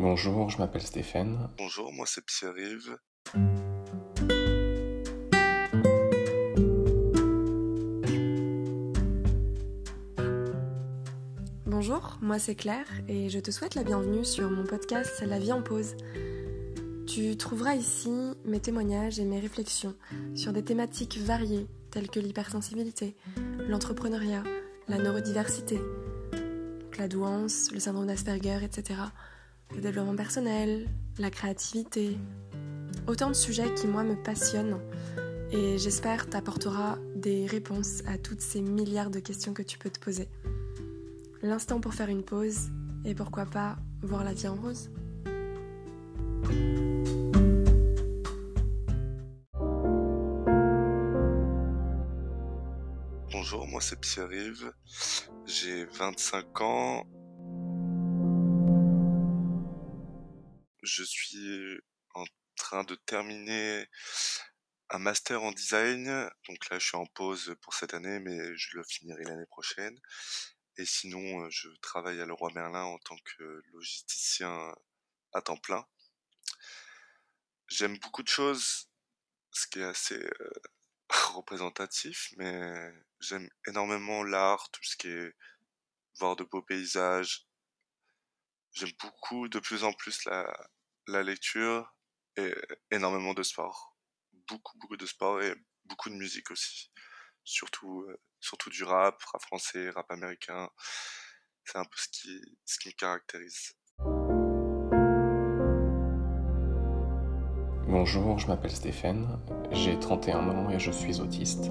Bonjour, je m'appelle Stéphane. Bonjour, moi c'est Pierre-Yves. Bonjour, moi c'est Claire et je te souhaite la bienvenue sur mon podcast La vie en pause. Tu trouveras ici mes témoignages et mes réflexions sur des thématiques variées telles que l'hypersensibilité, l'entrepreneuriat, la neurodiversité, la douance, le syndrome d'Asperger, etc. Le développement personnel, la créativité. Autant de sujets qui, moi, me passionnent et j'espère t'apportera des réponses à toutes ces milliards de questions que tu peux te poser. L'instant pour faire une pause et pourquoi pas voir la vie en rose. Bonjour, moi c'est Pierre-Yves. J'ai 25 ans. Je suis en train de terminer un master en design. Donc là, je suis en pause pour cette année, mais je le finirai l'année prochaine. Et sinon, je travaille à Leroy Merlin en tant que logisticien à temps plein. J'aime beaucoup de choses, ce qui est assez représentatif, mais j'aime énormément l'art, tout ce qui est voir de beaux paysages. J'aime beaucoup de plus en plus la, la lecture et énormément de sport. Beaucoup, beaucoup de sport et beaucoup de musique aussi. Surtout, surtout du rap, rap français, rap américain. C'est un peu ce qui me caractérise. Bonjour, je m'appelle Stéphane, j'ai 31 ans et je suis autiste.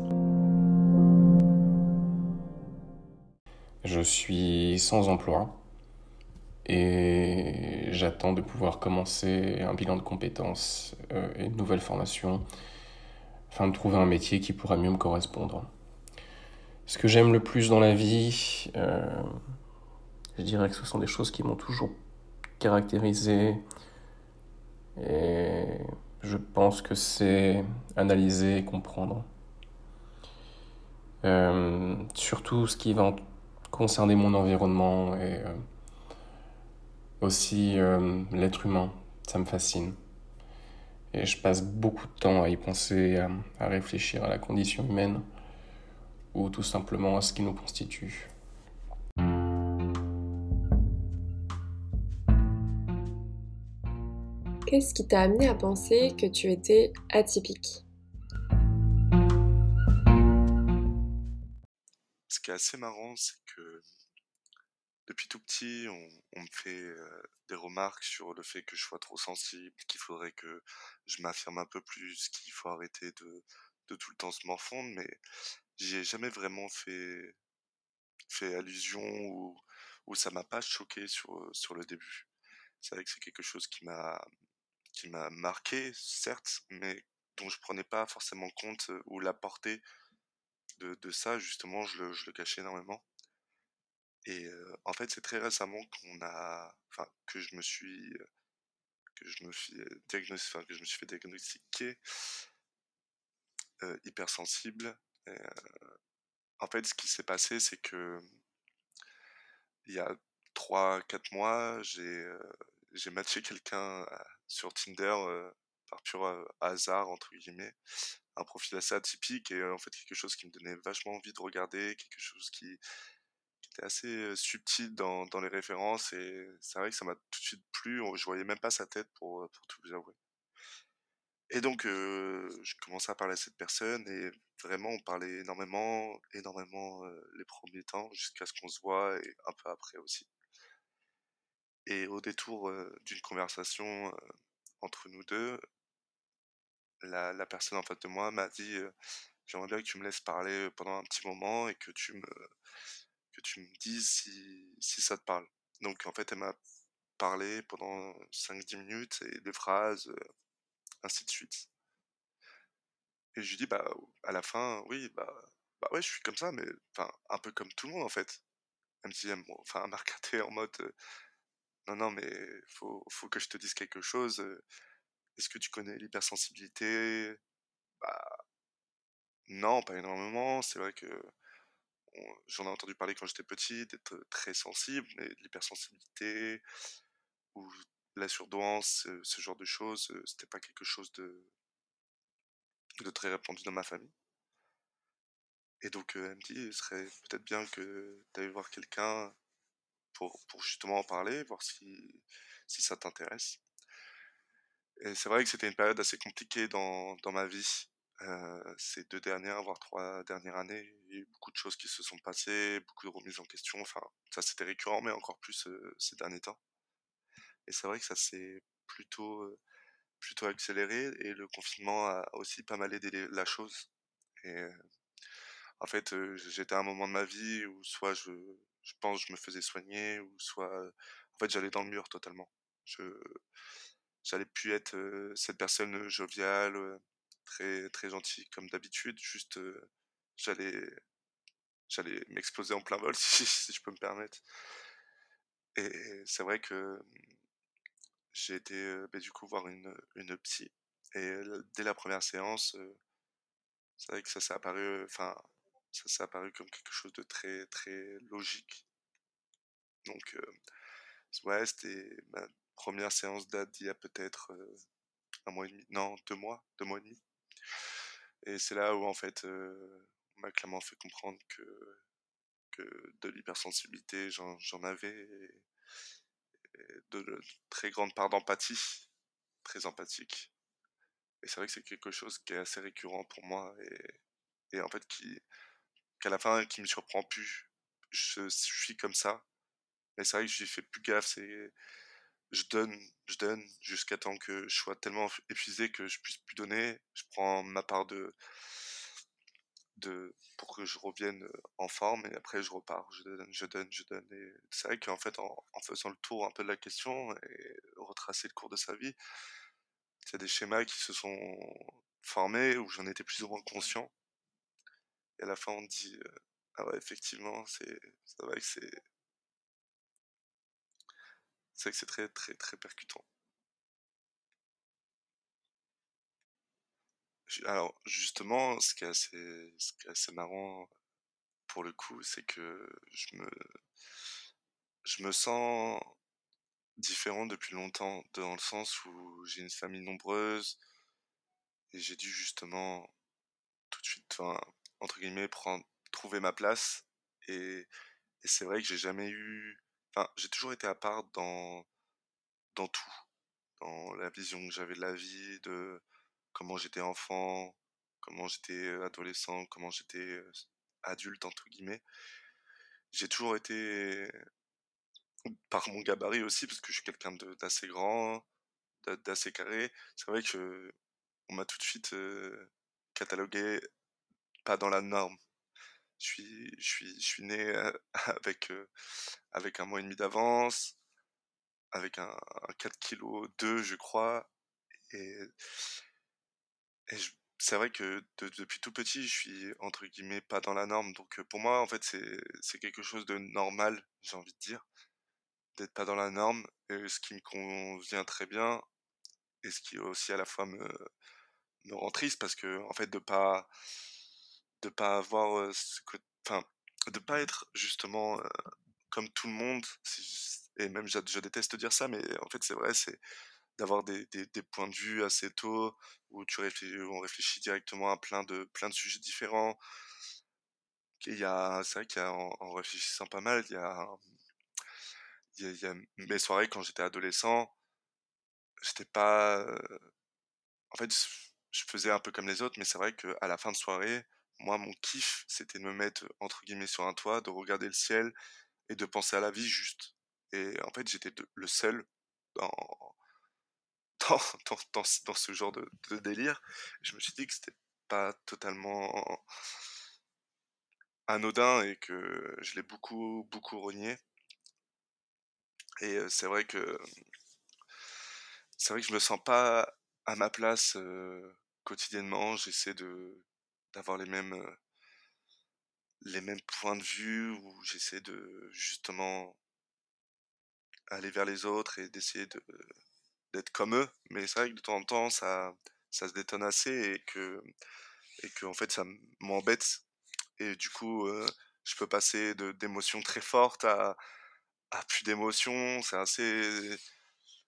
Je suis sans emploi et j'attends de pouvoir commencer un bilan de compétences euh, et une nouvelle formation afin de trouver un métier qui pourra mieux me correspondre. Ce que j'aime le plus dans la vie, euh, je dirais que ce sont des choses qui m'ont toujours caractérisé et je pense que c'est analyser et comprendre. Euh, surtout ce qui va concerner mon environnement et aussi euh, l'être humain. Ça me fascine. Et je passe beaucoup de temps à y penser, à, à réfléchir à la condition humaine ou tout simplement à ce qui nous constitue. Qu'est-ce qui t'a amené à penser que tu étais atypique? Ce qui est assez marrant, c'est que depuis tout petit, on, me fait euh, des remarques sur le fait que je sois trop sensible, qu'il faudrait que je m'affirme un peu plus, qu'il faut arrêter de, de tout le temps se morfondre, mais j'y ai jamais vraiment fait, fait allusion ou, ou ça m'a pas choqué sur, sur le début. C'est vrai que c'est quelque chose qui m'a qui m'a marqué, certes, mais dont je prenais pas forcément compte ou la portée de, de ça, justement, je le, je le cachais énormément. Et en fait, c'est très récemment que je me suis, que je me suis diagnostiqué, me suis fait diagnostiquer hypersensible. en fait, ce qui s'est passé, c'est que il y a 3-4 mois, j'ai j'ai matché quelqu'un sur Tinder par pur hasard, entre guillemets. Un profil assez atypique et en fait quelque chose qui me donnait vachement envie de regarder, quelque chose qui, assez subtil dans, les références et c'est vrai que ça m'a tout de suite plu. Je voyais même pas sa tête pour, pour tout vous avouer. Et donc, je commençais à parler à cette personne et vraiment, on parlait énormément, énormément les premiers temps jusqu'à ce qu'on se voit et un peu après aussi. Et au détour d'une conversation entre nous deux, la, la, personne en face de moi m'a dit J'aimerais bien que tu me laisses parler pendant un petit moment et que tu me, que tu me dises si, si ça te parle. Donc en fait, elle m'a parlé pendant 5-10 minutes et des phrases, ainsi de suite. Et je lui dis Bah, à la fin, oui, bah, bah ouais, je suis comme ça, mais enfin, un peu comme tout le monde en fait. Elle me dit, enfin, elle m'a regardé en mode non, non, mais faut, faut que je te dise quelque chose. Est-ce que tu connais l'hypersensibilité? Bah, non, pas énormément. C'est vrai que j'en ai entendu parler quand j'étais petit, d'être très sensible, mais l'hypersensibilité, ou la surdouance, ce genre de choses, c'était pas quelque chose de, de très répandu dans ma famille. Et donc elle me dit, il serait peut-être bien que tu ailles voir quelqu'un pour, justement en parler, voir si, ça t'intéresse. Et c'est vrai que c'était une période assez compliquée dans ma vie. Euh, ces deux dernières, voire trois dernières années, il y a eu beaucoup de choses qui se sont passées, beaucoup de remises en question. Enfin, ça c'était récurrent, mais encore plus euh, ces derniers temps. Et c'est vrai que ça s'est plutôt, euh, plutôt accéléré et le confinement a aussi pas mal aidé la chose. Et en fait, j'étais à un moment de ma vie où soit je, je pense je me faisais soigner, ou soit en fait j'allais dans le mur totalement. Je j'allais plus être cette personne joviale, très très gentille comme d'habitude. Juste j'allais j'allais m'exploser en plein vol si, je peux me permettre. Et c'est vrai que j'ai été bah, du coup voir une, une psy. Et dès la première séance, c'est vrai que ça s'est apparu, enfin, ça s'est apparu comme quelque chose de très très logique. Donc, ouais, c'était ma première séance date d'il y a peut-être un mois et demi, non, deux mois, deux mois et demi. Et c'est là où en fait, on m'a clairement fait comprendre que, que de l'hypersensibilité, j'en avais, de, très grande part d'empathie, très empathique. Et c'est vrai que c'est quelque chose qui est assez récurrent pour moi et, et en fait qui, qu'à la fin, qui me surprend plus. Je suis comme ça. Mais c'est vrai que j'y fais plus gaffe. Je donne, je donne jusqu'à temps que je sois tellement épuisé que je puisse plus donner. Je prends ma part de, de, pour que je revienne en forme et après je repars. Je donne, je donne, je donne. C'est vrai qu'en fait, en, faisant le tour un peu de la question et retracer le cours de sa vie, il y a des schémas qui se sont formés où j'en étais plus ou moins conscient. Et à la fin, on dit, ah ouais, effectivement, c'est, c'est vrai que c'est, c'est que c'est très, très, très percutant. Alors, justement, ce qui est assez, ce qui est assez marrant pour le coup, c'est que je me, je me sens différent depuis longtemps, dans le sens où j'ai une famille nombreuse et j'ai dû justement tout de suite, enfin, entre guillemets, prendre, trouver ma place. Et, et c'est vrai que j'ai jamais eu, j'ai toujours été à part dans, dans tout, dans la vision que j'avais de la vie, de comment j'étais enfant, comment j'étais adolescent, comment j'étais adulte entre guillemets. J'ai toujours été par mon gabarit aussi, parce que je suis quelqu'un d'assez grand, d'assez carré. C'est vrai que on m'a tout de suite catalogué pas dans la norme. Je suis, je suis, je suis né avec, avec un mois et demi d'avance, avec un, 4 kg 2, je crois. Et, et c'est vrai que depuis tout petit, je suis entre guillemets pas dans la norme. Donc pour moi, en fait, c'est quelque chose de normal, j'ai envie de dire d'être pas dans la norme, et ce qui me convient très bien, et ce qui aussi à la fois me, me rend triste parce que en fait de pas de pas avoir enfin de pas être justement comme tout le monde et même je, je, déteste dire ça mais en fait c'est vrai c'est d'avoir des, des, points de vue assez tôt où tu on réfléchit directement à plein de plein de sujets différents il y a c'est vrai qu'il y a en, réfléchissant pas mal il y a il y, a mes soirées quand j'étais adolescent, j'étais pas. En fait, je faisais un peu comme les autres, mais c'est vrai qu'à la fin de soirée, moi, mon kiff, c'était de me mettre entre guillemets sur un toit, de regarder le ciel et de penser à la vie juste. Et en fait, j'étais le seul dans, dans, dans, dans, ce genre de, délire. Je me suis dit que c'était pas totalement anodin et que je l'ai beaucoup, beaucoup renié. Et c'est vrai que c'est vrai que je me sens pas à ma place quotidiennement. J'essaie de d'avoir les mêmes les mêmes points de vue où j'essaie de justement aller vers les autres et d'essayer de d'être comme eux. Mais c'est vrai que de temps en temps ça ça se détonne assez et que et que en fait ça m'embête et du coup je peux passer d'émotions très fortes à à plus d'émotions, c'est assez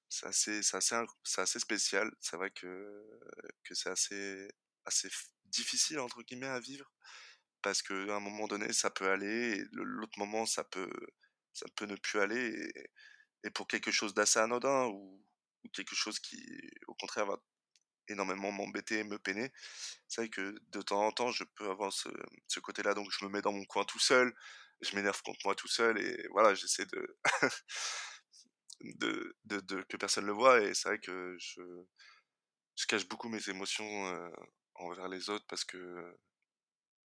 c'est assez, assez, assez spécial. C'est vrai que, que c'est assez, assez difficile, entre guillemets, à vivre. Parce qu'à un moment donné, ça peut aller, et l'autre moment, ça peut, ça peut ne plus aller. Et, pour quelque chose d'assez anodin, ou, quelque chose qui, au contraire, va énormément m'embêter et me peiner, c'est vrai que de temps en temps, je peux avoir ce, ce côté-là. Donc, je me mets dans mon coin tout seul, je m'énerve contre moi tout seul, et voilà, j'essaie de... de, de, que personne le voit. Et c'est vrai que je, je cache beaucoup mes émotions euh, envers les autres parce que,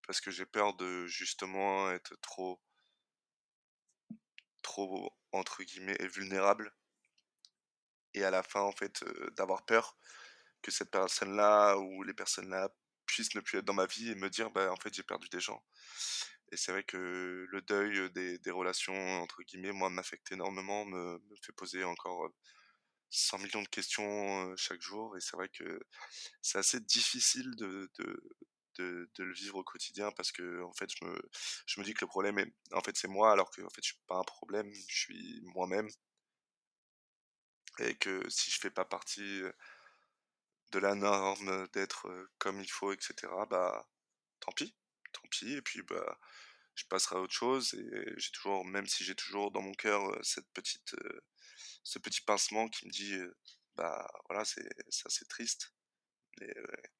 parce que j'ai peur de justement être trop, trop, entre guillemets, vulnérable. Et à la fin, en fait, d'avoir peur que cette personne-là ou les personnes-là puissent ne plus être dans ma vie et me dire, bah, en fait, j'ai perdu des gens. Et c'est vrai que le deuil des, relations, entre guillemets, moi, m'affecte énormément, me, me, fait poser encore 100 millions de questions chaque jour. Et c'est vrai que c'est assez difficile de, de, de, le vivre au quotidien parce que, en fait, je me, je me dis que le problème, est, en fait, c'est moi, alors que, en fait, je suis pas un problème, je suis moi-même. Et que si je fais pas partie de la norme d'être comme il faut, etc., bah, tant pis tant pis. Et puis, bah, je passerai à autre chose. Et j'ai toujours, même si j'ai toujours dans mon cœur cette petite, ce petit pincement qui me dit, bah, voilà, c'est, ça c'est triste. Mais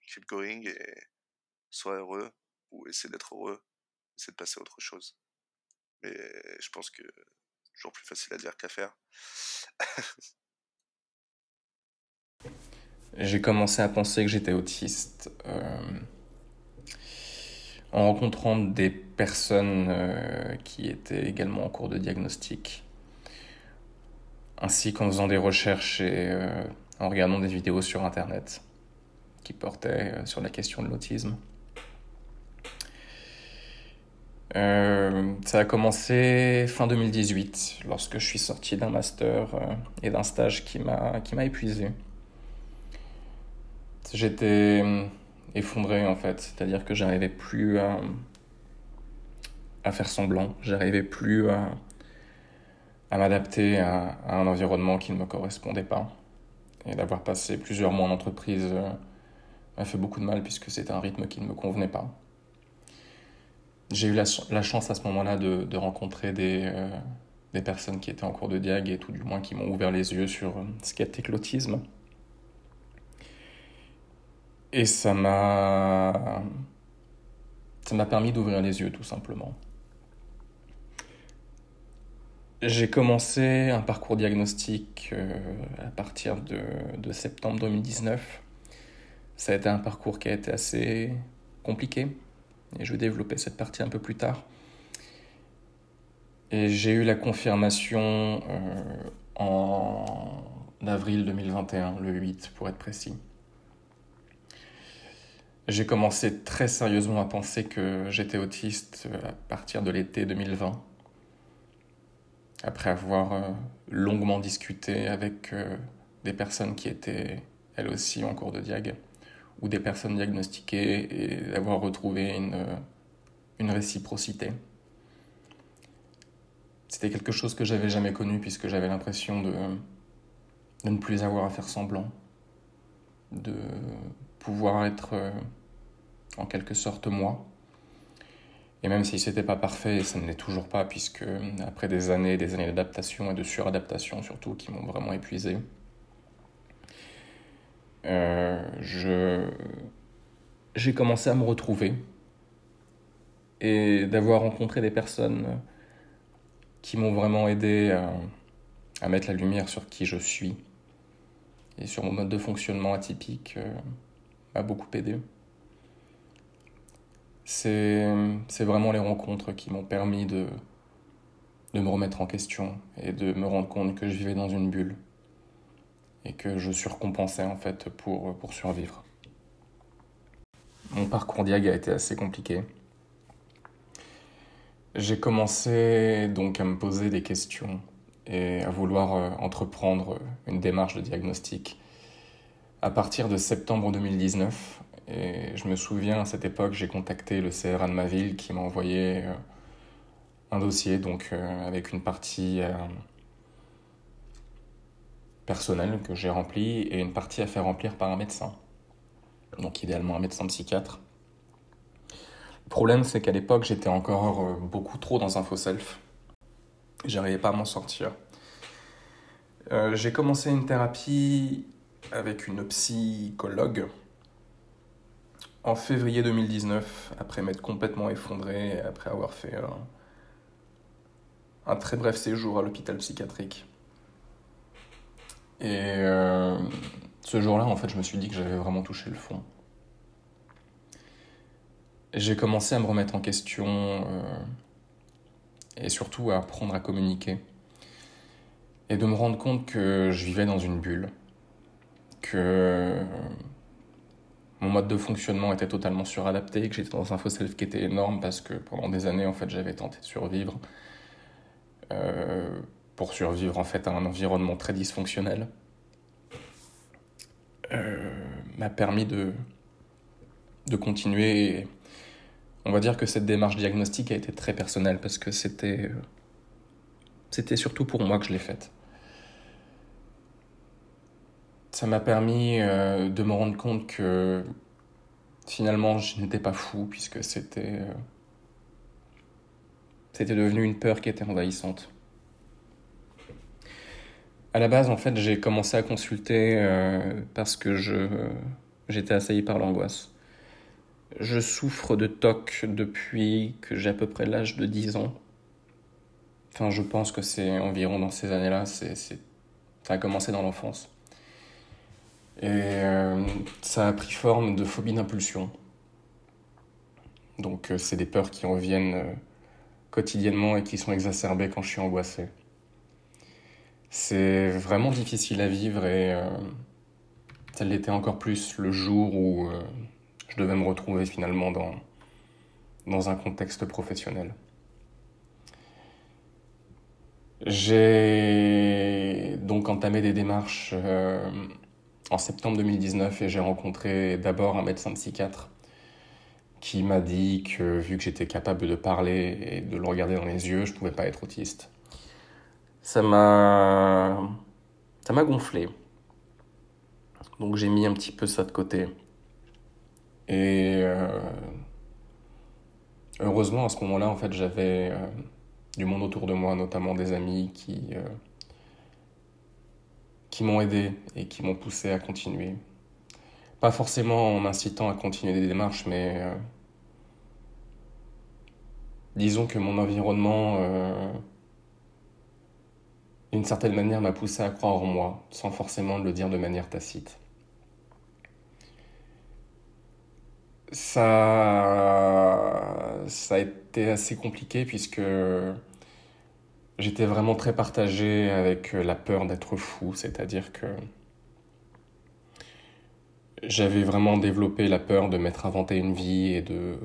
keep going et sois heureux ou essaie d'être heureux, essaie de passer à autre chose. Mais je pense que toujours plus facile à dire qu'à faire. J'ai commencé à penser que j'étais autiste. En rencontrant des personnes qui étaient également en cours de diagnostic, ainsi qu'en faisant des recherches et euh, en regardant des vidéos sur Internet qui portaient euh, sur la question de l'autisme. ça a commencé fin 2018, lorsque je suis sorti d'un master et d'un stage qui m'a épuisé. J'étais effondré en fait. C'est-à-dire que j'arrivais plus à, à faire semblant, j'arrivais plus à, à m'adapter à, un environnement qui ne me correspondait pas. Et d'avoir passé plusieurs mois en entreprise euh, m'a fait beaucoup de mal puisque c'était un rythme qui ne me convenait pas. J'ai eu la, chance à ce moment-là de, rencontrer des, euh, des personnes qui étaient en cours de diag et tout du moins qui m'ont ouvert les yeux sur euh, ce qu'était l'autisme. Et ça m'a. Ça m'a permis d'ouvrir les yeux, tout simplement. J'ai commencé un parcours diagnostique euh, à partir de, septembre 2019. Ça a été un parcours qui a été assez compliqué. Et je vais développer cette partie un peu plus tard. Et j'ai eu la confirmation euh, en avril 2021, le 8 pour être précis. J'ai commencé très sérieusement à penser que j'étais autiste euh, à partir de l'été 2020, après avoir euh, longuement discuté avec euh, des personnes qui étaient elles aussi en cours de diag, ou des personnes diagnostiquées, et d'avoir retrouvé une, une réciprocité. C'était quelque chose que j'avais jamais connu puisque j'avais l'impression de, de ne plus avoir à faire semblant, de pouvoir être euh, en quelque sorte moi. Et même si c'était pas parfait, ça ne l'est toujours pas, puisque après des années des années d'adaptation et de suradaptation surtout, qui m'ont vraiment épuisé, euh, je... j'ai commencé à me retrouver et d'avoir rencontré des personnes qui m'ont vraiment aidé à, à, mettre la lumière sur qui je suis et sur mon mode de fonctionnement atypique. Euh, m'a beaucoup aidé. C'est vraiment les rencontres qui m'ont permis de, me remettre en question et de me rendre compte que je vivais dans une bulle et que je surcompensais en fait pour, pour survivre. Mon parcours diag a été assez compliqué. J'ai commencé donc à me poser des questions et à vouloir euh, entreprendre une démarche de diagnostic à partir de septembre 2019. Et je me souviens, à cette époque, j'ai contacté le CRA de ma ville qui m'a envoyé euh, un dossier, donc euh, avec une partie, euh, personnelle que j'ai remplie et une partie à faire remplir par un médecin. Donc idéalement un médecin psychiatre. Le problème c'est qu'à l'époque j'étais encore beaucoup trop dans un faux self. J'arrivais pas à m'en sortir. J'ai commencé une thérapie avec une psychologue en février 2019, après m'être complètement effondré après avoir fait un, très bref séjour à l'hôpital psychiatrique. Et euh, ce jour-là, en fait, je me suis dit que j'avais vraiment touché le fond. J'ai commencé à me remettre en question euh, et surtout à apprendre à communiquer. Et de me rendre compte que je vivais dans une bulle, que mon mode de fonctionnement était totalement suradapté, que j'étais dans un faux self qui était énorme parce que pendant des années, en fait, j'avais tenté de survivre. Euh, pour survivre, en fait, à un environnement très dysfonctionnel. Euh, m'a permis de, de continuer. on va dire que cette démarche diagnostique a été très personnelle parce que c'était, c'était surtout pour moi que je l'ai faite. Ça m'a permis euh, de me rendre compte que finalement je n'étais pas fou puisque c'était euh, c'était devenu une peur qui était envahissante. À la base, en fait, j'ai commencé à consulter euh, parce que j'étais assailli par l'angoisse. Je souffre de TOC depuis que j'ai à peu près l'âge de 10 ans. Enfin, je pense que c'est environ dans ces années-là, c'est, ça a commencé dans l'enfance. Et euh, ça a pris forme de phobie d'impulsion. Donc euh, c'est des peurs qui reviennent euh, quotidiennement et qui sont exacerbées quand je suis angoissé. C'est vraiment difficile à vivre et ça l'était encore plus le jour où je devais me retrouver finalement dans, dans un contexte professionnel. J'ai donc entamé des démarches en septembre 2019 et j'ai rencontré d'abord un médecin psychiatre qui m'a dit que vu que j'étais capable de parler et de le regarder dans les yeux, je pouvais pas être autiste. Ça m'a ça m'a gonflé. Donc j'ai mis un petit peu ça de côté. Et euh, heureusement à ce moment-là, en fait, j'avais euh, du monde autour de moi, notamment des amis qui euh, qui m'ont aidé et qui m'ont poussé à continuer. Pas forcément en m'incitant à continuer des démarches, mais euh, disons que mon environnement, euh, d'une certaine manière, m'a poussé à croire en moi, sans forcément le dire de manière tacite. Ça, ça a été assez compliqué puisque j'étais vraiment très partagé avec euh, la peur d'être fou, c'est-à-dire que j'avais vraiment développé la peur de m'être inventé une vie et de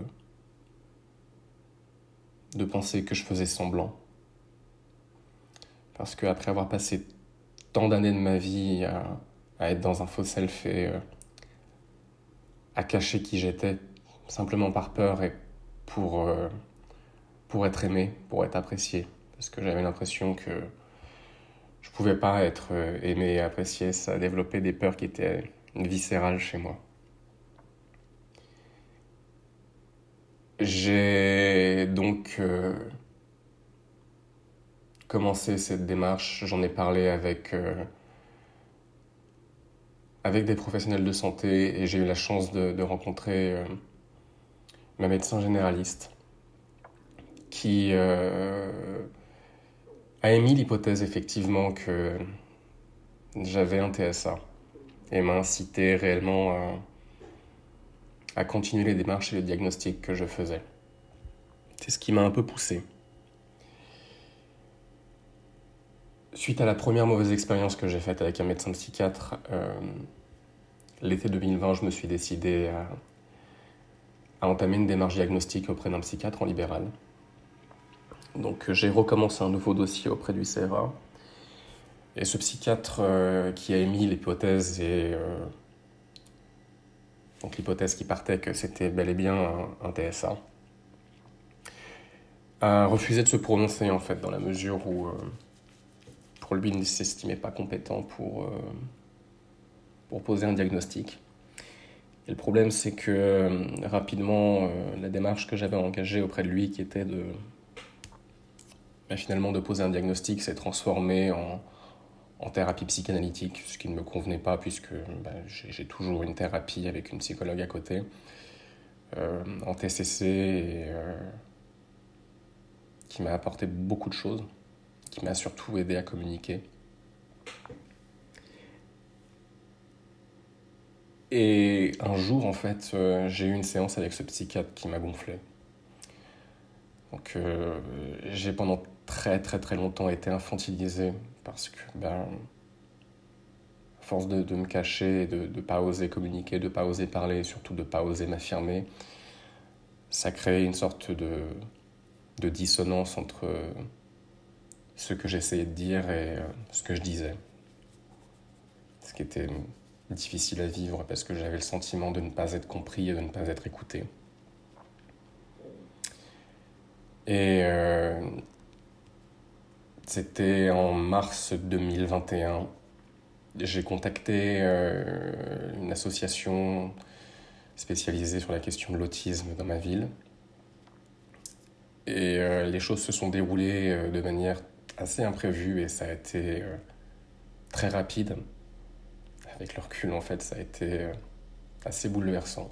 penser que je faisais semblant. Parce qu'après avoir passé tant d'années de ma vie à, être dans un faux self et euh, à cacher qui j'étais simplement par peur et pour, euh, pour être aimé, pour être apprécié, parce que j'avais l'impression que je pouvais pas être euh, aimé et apprécié. Ça a développé des peurs qui étaient viscérales chez moi. J'ai donc euh, commencé cette démarche. J'en ai parlé avec, euh, avec des professionnels de santé et j'ai eu la chance de rencontrer ma médecin généraliste qui a émis l'hypothèse effectivement que j'avais un TSA et m'a incité réellement à, continuer les démarches et les diagnostics que je faisais. C'est ce qui m'a un peu poussé. Suite à la première mauvaise expérience que j'ai faite avec un médecin psychiatre, euh, l'été 2020, je me suis décidé à, à entamer une démarche diagnostique auprès d'un psychiatre en libéral. Donc j'ai recommencé un nouveau dossier auprès du CRA. Et ce psychiatre euh, qui a émis l'hypothèse et euh, donc l'hypothèse qui partait que c'était bel et bien un, TSA a refusé de se prononcer en fait dans la mesure où euh, psychiatre, lui, ne s'estimait pas compétent pour, euh, pour poser un diagnostic. Et le problème, c'est que euh, rapidement, euh, la démarche que j'avais engagée auprès de lui, qui était de finalement de poser un diagnostic, s'est transformée en, en, thérapie psychanalytique, ce qui ne me convenait pas puisque bah, j'ai toujours une thérapie avec une psychologue à côté, en TCC, et, qui m'a apporté beaucoup de choses qui m'a surtout aidé à communiquer. Et un jour, en fait, euh, j'ai eu une séance avec ce psychiatre qui m'a gonflé. Donc, euh, j'ai pendant très très très longtemps été infantilisé parce que, ben, à force de, me cacher, de ne pas oser communiquer, de ne pas oser parler, surtout de ne pas oser m'affirmer, ça crée une sorte de, de dissonance entre ce que j'essayais de dire et euh, ce que je disais. Ce qui était difficile à vivre parce que j'avais le sentiment de ne pas être compris et de ne pas être écouté. Et euh, c'était en mars 2021. J'ai contacté euh, une association spécialisée sur la question de l'autisme dans ma ville. Et les choses se sont déroulées de manière assez imprévu et ça a été euh, très rapide. Avec le recul, en fait, ça a été euh, assez bouleversant.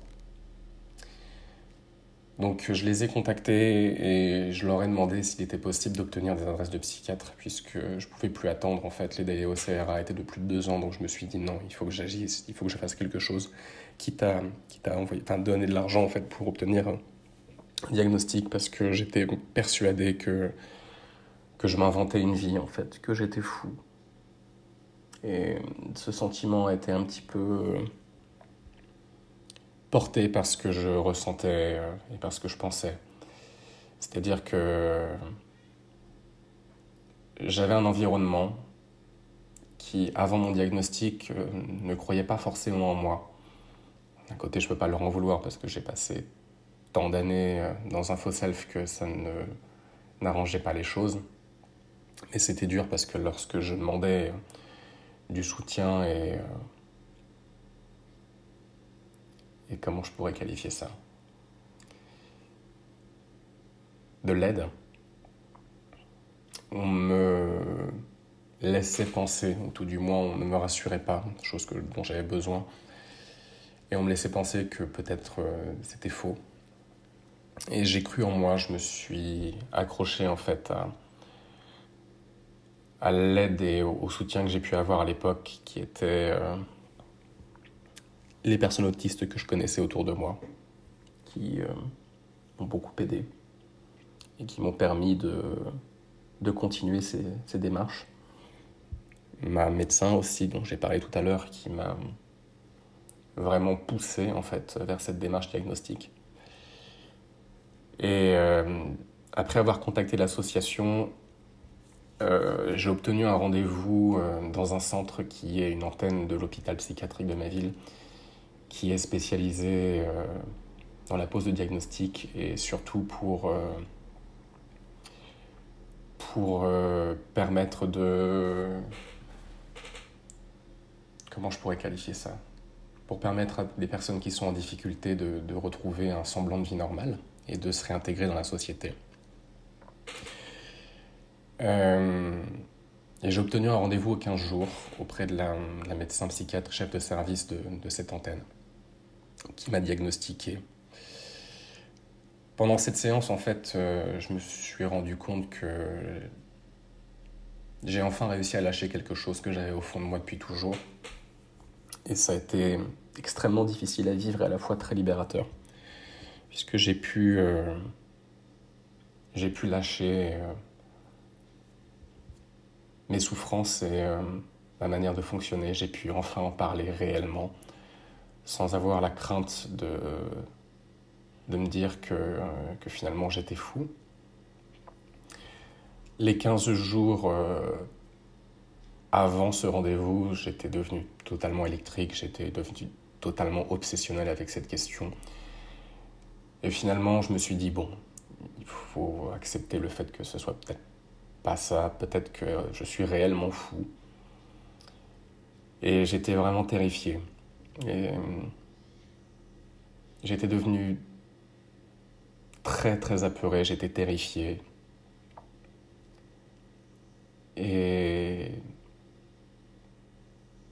Donc je les ai contactés et je leur ai demandé s'il était possible d'obtenir des adresses de psychiatres puisque je pouvais plus attendre en fait les délais au CRA étaient de plus de deux ans donc je me suis dit non il faut que j'agisse il faut que je fasse quelque chose quitte à, quitte à enfin, donner de l'argent en fait pour obtenir un diagnostic parce que j'étais persuadé que que je m'inventais une vie en fait, que j'étais fou. Et ce sentiment a été un petit peu euh, porté par ce que je ressentais euh, et par ce que je pensais. C'est-à-dire que j'avais un environnement qui, avant mon diagnostic, euh, ne croyait pas forcément en moi. D'un côté, je ne peux pas leur en vouloir parce que j'ai passé tant d'années dans un faux self que ça ne n'arrangeait pas les choses. Mais c'était dur parce que lorsque je demandais euh, du soutien et, euh, et comment je pourrais qualifier ça? De l'aide, on me laissait penser, ou tout du moins on ne me rassurait pas, chose dont j'avais besoin, et on me laissait penser que peut-être euh, c'était faux. Et j'ai cru en moi, je me suis accroché en fait à, l'aide et au, soutien que j'ai pu avoir à l'époque, qui étaient euh, les personnes autistes que je connaissais autour de moi, qui euh, m'ont beaucoup aidé et qui m'ont permis de, de continuer ces, ces, démarches. Ma médecin aussi, dont j'ai parlé tout à l'heure, qui m'a vraiment poussé en fait vers cette démarche diagnostique. Et euh, après avoir contacté l'association, euh, j'ai obtenu un rendez-vous dans un centre qui est une antenne de l'hôpital psychiatrique de ma ville, qui est spécialisé euh, dans la pose de diagnostic et surtout pour, pour permettre de... Comment je pourrais qualifier ça? Pour permettre à des personnes qui sont en difficulté de, de retrouver un semblant de vie normale et de se réintégrer dans la société. Euh, et j'ai obtenu un rendez-vous au 15 jours auprès de la, médecin psychiatre chef de service de, de cette antenne, qui m'a diagnostiqué. Pendant cette séance, en fait, euh, je me suis rendu compte que j'ai enfin réussi à lâcher quelque chose que j'avais au fond de moi depuis toujours. Et ça a été extrêmement difficile à vivre et à la fois très libérateur, puisque j'ai pu, euh, pu lâcher mes souffrances et euh, ma manière de fonctionner. J'ai pu enfin en parler réellement, sans avoir la crainte de, me dire que, euh, que finalement j'étais fou. Les 15 jours euh, avant ce rendez-vous, j'étais devenu totalement électrique, j'étais devenu totalement obsessionnel avec cette question. Et finalement, je me suis dit, bon, il faut accepter le fait que ce soit peut-être pas ça, peut-être que je suis réellement fou. Et j'étais vraiment terrifié. Et euh, j'étais devenu très très apeuré, j'étais terrifié. Et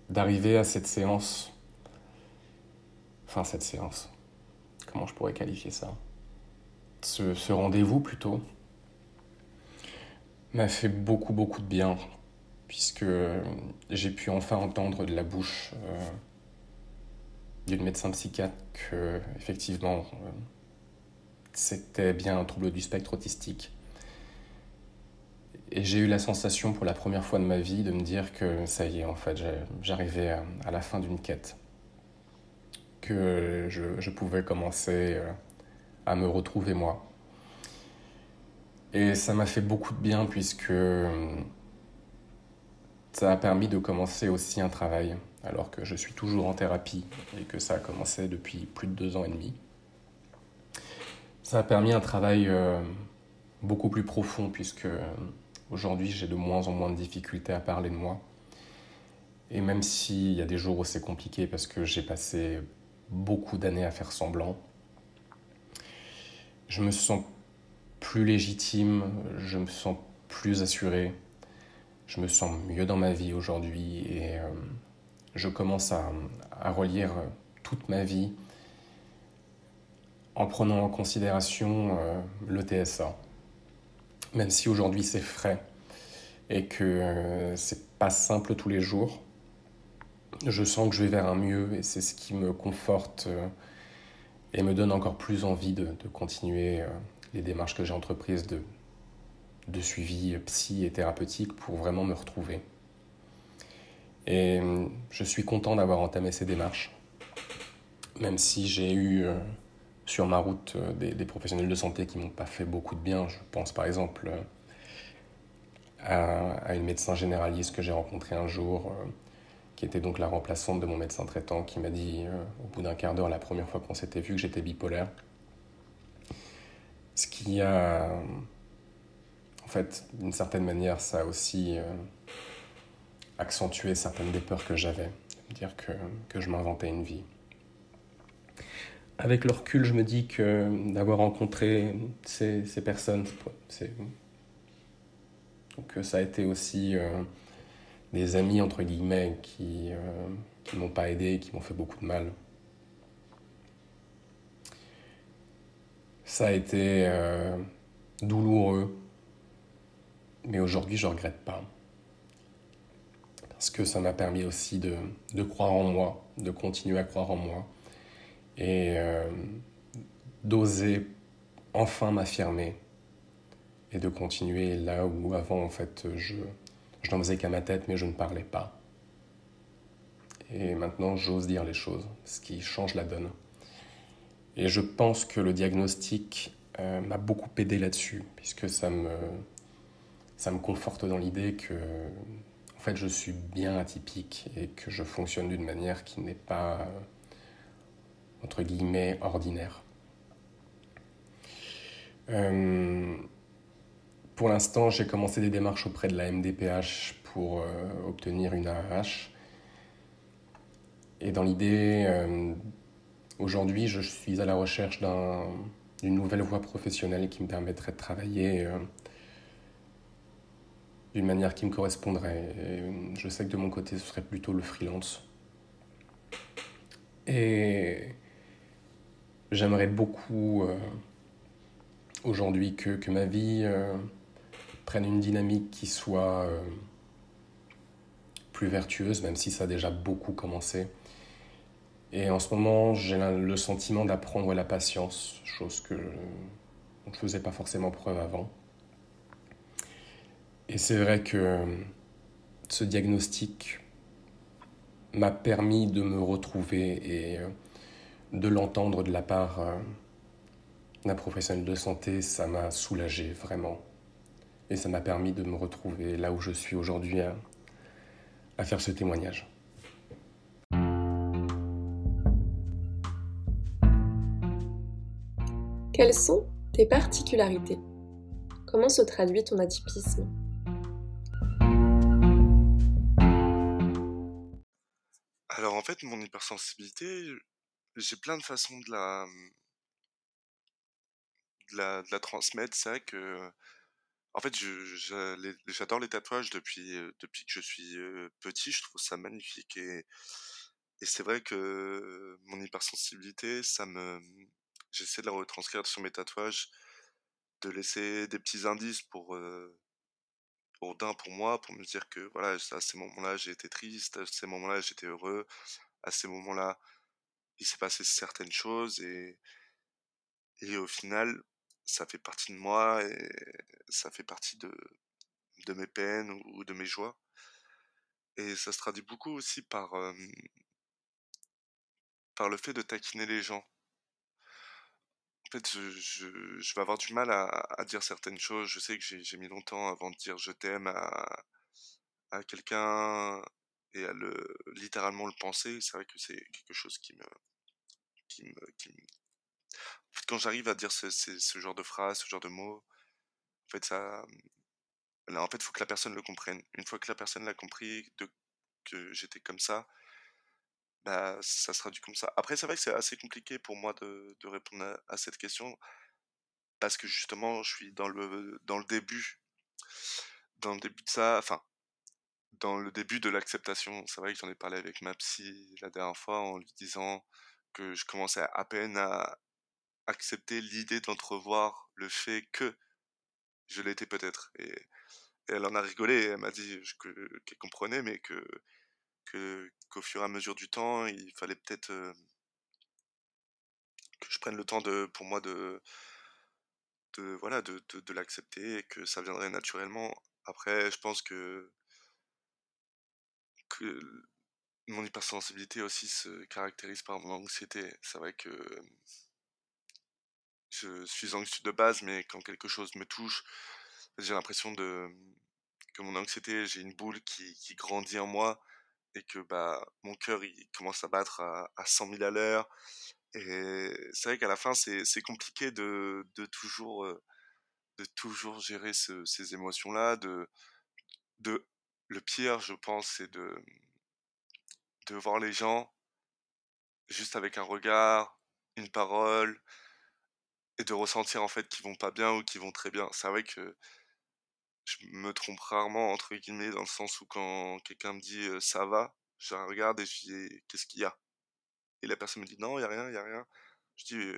d'arriver à cette séance, enfin cette séance, comment je pourrais qualifier ça? Ce, rendez-vous plutôt, m'a fait beaucoup beaucoup de bien, puisque j'ai pu enfin entendre de la bouche euh, d'une médecin psychiatre que, effectivement, euh, c'était bien un trouble du spectre autistique. Et j'ai eu la sensation pour la première fois de ma vie de me dire que ça y est, en fait, j'arrivais à, la fin d'une quête. Que je, pouvais commencer euh, à me retrouver moi. Et ça m'a fait beaucoup de bien puisque euh, ça a permis de commencer aussi un travail, alors que je suis toujours en thérapie et que ça a commencé depuis plus de deux ans et demi. Ça a permis un travail euh, beaucoup plus profond puisque Aujourd'hui, j'ai de moins en moins de difficultés à parler de moi. Et même s'il y a des jours où c'est compliqué parce que j'ai passé beaucoup d'années à faire semblant, je me sens plus légitime, je me sens plus assuré, je me sens mieux dans ma vie aujourd'hui et euh, je commence à, relire toute ma vie en prenant en considération euh, le TSA même si aujourd'hui c'est frais et que euh, c'est pas simple tous les jours, je sens que je vais vers un mieux et c'est ce qui me conforte euh, et me donne encore plus envie de, continuer euh, les démarches que j'ai entreprises de, de suivi psy et thérapeutique pour vraiment me retrouver. Et je suis content d'avoir entamé ces démarches, même si j'ai eu sur ma route euh, des, professionnels de santé qui m'ont pas fait beaucoup de bien. Je pense par exemple euh, à, une médecin généraliste que j'ai rencontrée un jour, euh, qui était donc la remplaçante de mon médecin traitant, qui m'a dit au bout d'un quart d'heure, la première fois qu'on s'était vu, que j'étais bipolaire. Ce qui a, en fait, d'une certaine manière, ça a aussi accentué certaines des peurs que j'avais, dire que, que je m'inventais une vie avec le recul, je me dis que d'avoir rencontré ces, ces personnes, que ça a été aussi euh, des amis, entre guillemets, qui ne euh, m'ont pas aidé, qui m'ont fait beaucoup de mal. Ça a été euh, douloureux, mais aujourd'hui, je ne regrette pas. Parce que ça m'a permis aussi de, de croire en moi, de continuer à croire en moi et euh, d'oser enfin m'affirmer et de continuer là où avant en fait je, je n'en faisais qu'à ma tête mais je ne parlais pas. Et maintenant j'ose dire les choses, ce qui change la donne. Et je pense que le diagnostic euh, m'a beaucoup aidé là-dessus, puisque ça me, ça me conforte dans l'idée que fait je suis bien atypique et que je fonctionne d'une manière qui n'est pas entre guillemets, ordinaire. Euh, pour l'instant, j'ai commencé des démarches auprès de la MDPH pour euh, obtenir une AAH. Et dans l'idée, euh, aujourd'hui, je suis à la recherche d'une nouvelle voie professionnelle qui me permettrait de travailler d'une manière qui me correspondrait. je sais que de mon côté, ce serait plutôt le freelance. Et J'aimerais beaucoup euh, aujourd'hui que, ma vie euh, prenne une dynamique qui soit euh, plus vertueuse, même si ça a déjà beaucoup commencé. Et en ce moment, j'ai le sentiment d'apprendre la patience, chose que je ne faisais pas forcément preuve avant. Et c'est vrai que ce diagnostic m'a permis de me retrouver et de l'entendre de la part euh, d'un professionnel de santé, ça m'a soulagé vraiment. Et ça m'a permis de me retrouver là où je suis aujourd'hui à, à faire ce témoignage. Quelles sont tes particularités? Comment se traduit ton atypisme? Fait, mon hypersensibilité, j'ai plein de façons de la, la, de la transmettre. C'est vrai que, en fait, j'adore les tatouages depuis, depuis que je suis petit. Je trouve ça magnifique et, et c'est vrai que mon hypersensibilité, ça me, j'essaie de la retranscrire sur mes tatouages, de laisser des petits indices pour d'un pour moi, pour me dire que voilà, à ces moments-là, j'ai été triste, à ces moments-là, j'étais heureux, à ces moments-là, il s'est passé certaines choses et, et au final, ça fait partie de moi et ça fait partie de, de mes peines ou, de mes joies. Et ça se traduit beaucoup aussi par, par le fait de taquiner les gens. En fait, je, vais avoir du mal à, dire certaines choses. Je sais que j'ai mis longtemps avant de dire je t'aime à, quelqu'un et à le littéralement le penser. C'est vrai que c'est quelque chose qui me. En fait, quand j'arrive à dire ce, genre de phrase, ce genre de mots, en fait, ça, en fait, faut que la personne le comprenne. Une fois que la personne l'a compris, que j'étais comme ça, bah, ça sera du comme ça. Après, c'est vrai que c'est assez compliqué pour moi de, de répondre à, cette question parce que justement, je suis dans le, dans le début, dans le début de ça, enfin, dans le début de l'acceptation. C'est vrai que j'en ai parlé avec ma psy la dernière fois en lui disant que je commençais à peine à accepter l'idée d'entrevoir le fait que je l'étais peut-être. Et, elle en a rigolé, elle m'a dit qu'elle comprenait, mais que qu'au fur et à mesure du temps, il fallait peut-être euh, que je prenne le temps de, pour moi de, de voilà, de, de, l'accepter et que ça viendrait naturellement. Après, je pense que, que mon hypersensibilité aussi se caractérise par mon anxiété. C'est vrai que je suis anxieux de base, mais quand quelque chose me touche, j'ai l'impression de que mon anxiété, j'ai une boule qui, qui grandit en moi et que bah mon cœur il commence à battre à, à 100 000 à l'heure et c'est vrai qu'à la fin c'est compliqué de, de toujours euh, de toujours gérer ce, ces émotions là de de le pire je pense c'est de de voir les gens juste avec un regard une parole et de ressentir en fait qu'ils vont pas bien ou qu'ils vont très bien. C'est vrai que je me trompe rarement entre guillemets dans le sens où quand quelqu'un me dit ça va, je regarde et je dis qu'est-ce qu'il y a? Et la personne me dit non, il y a rien, il y a rien. Je dis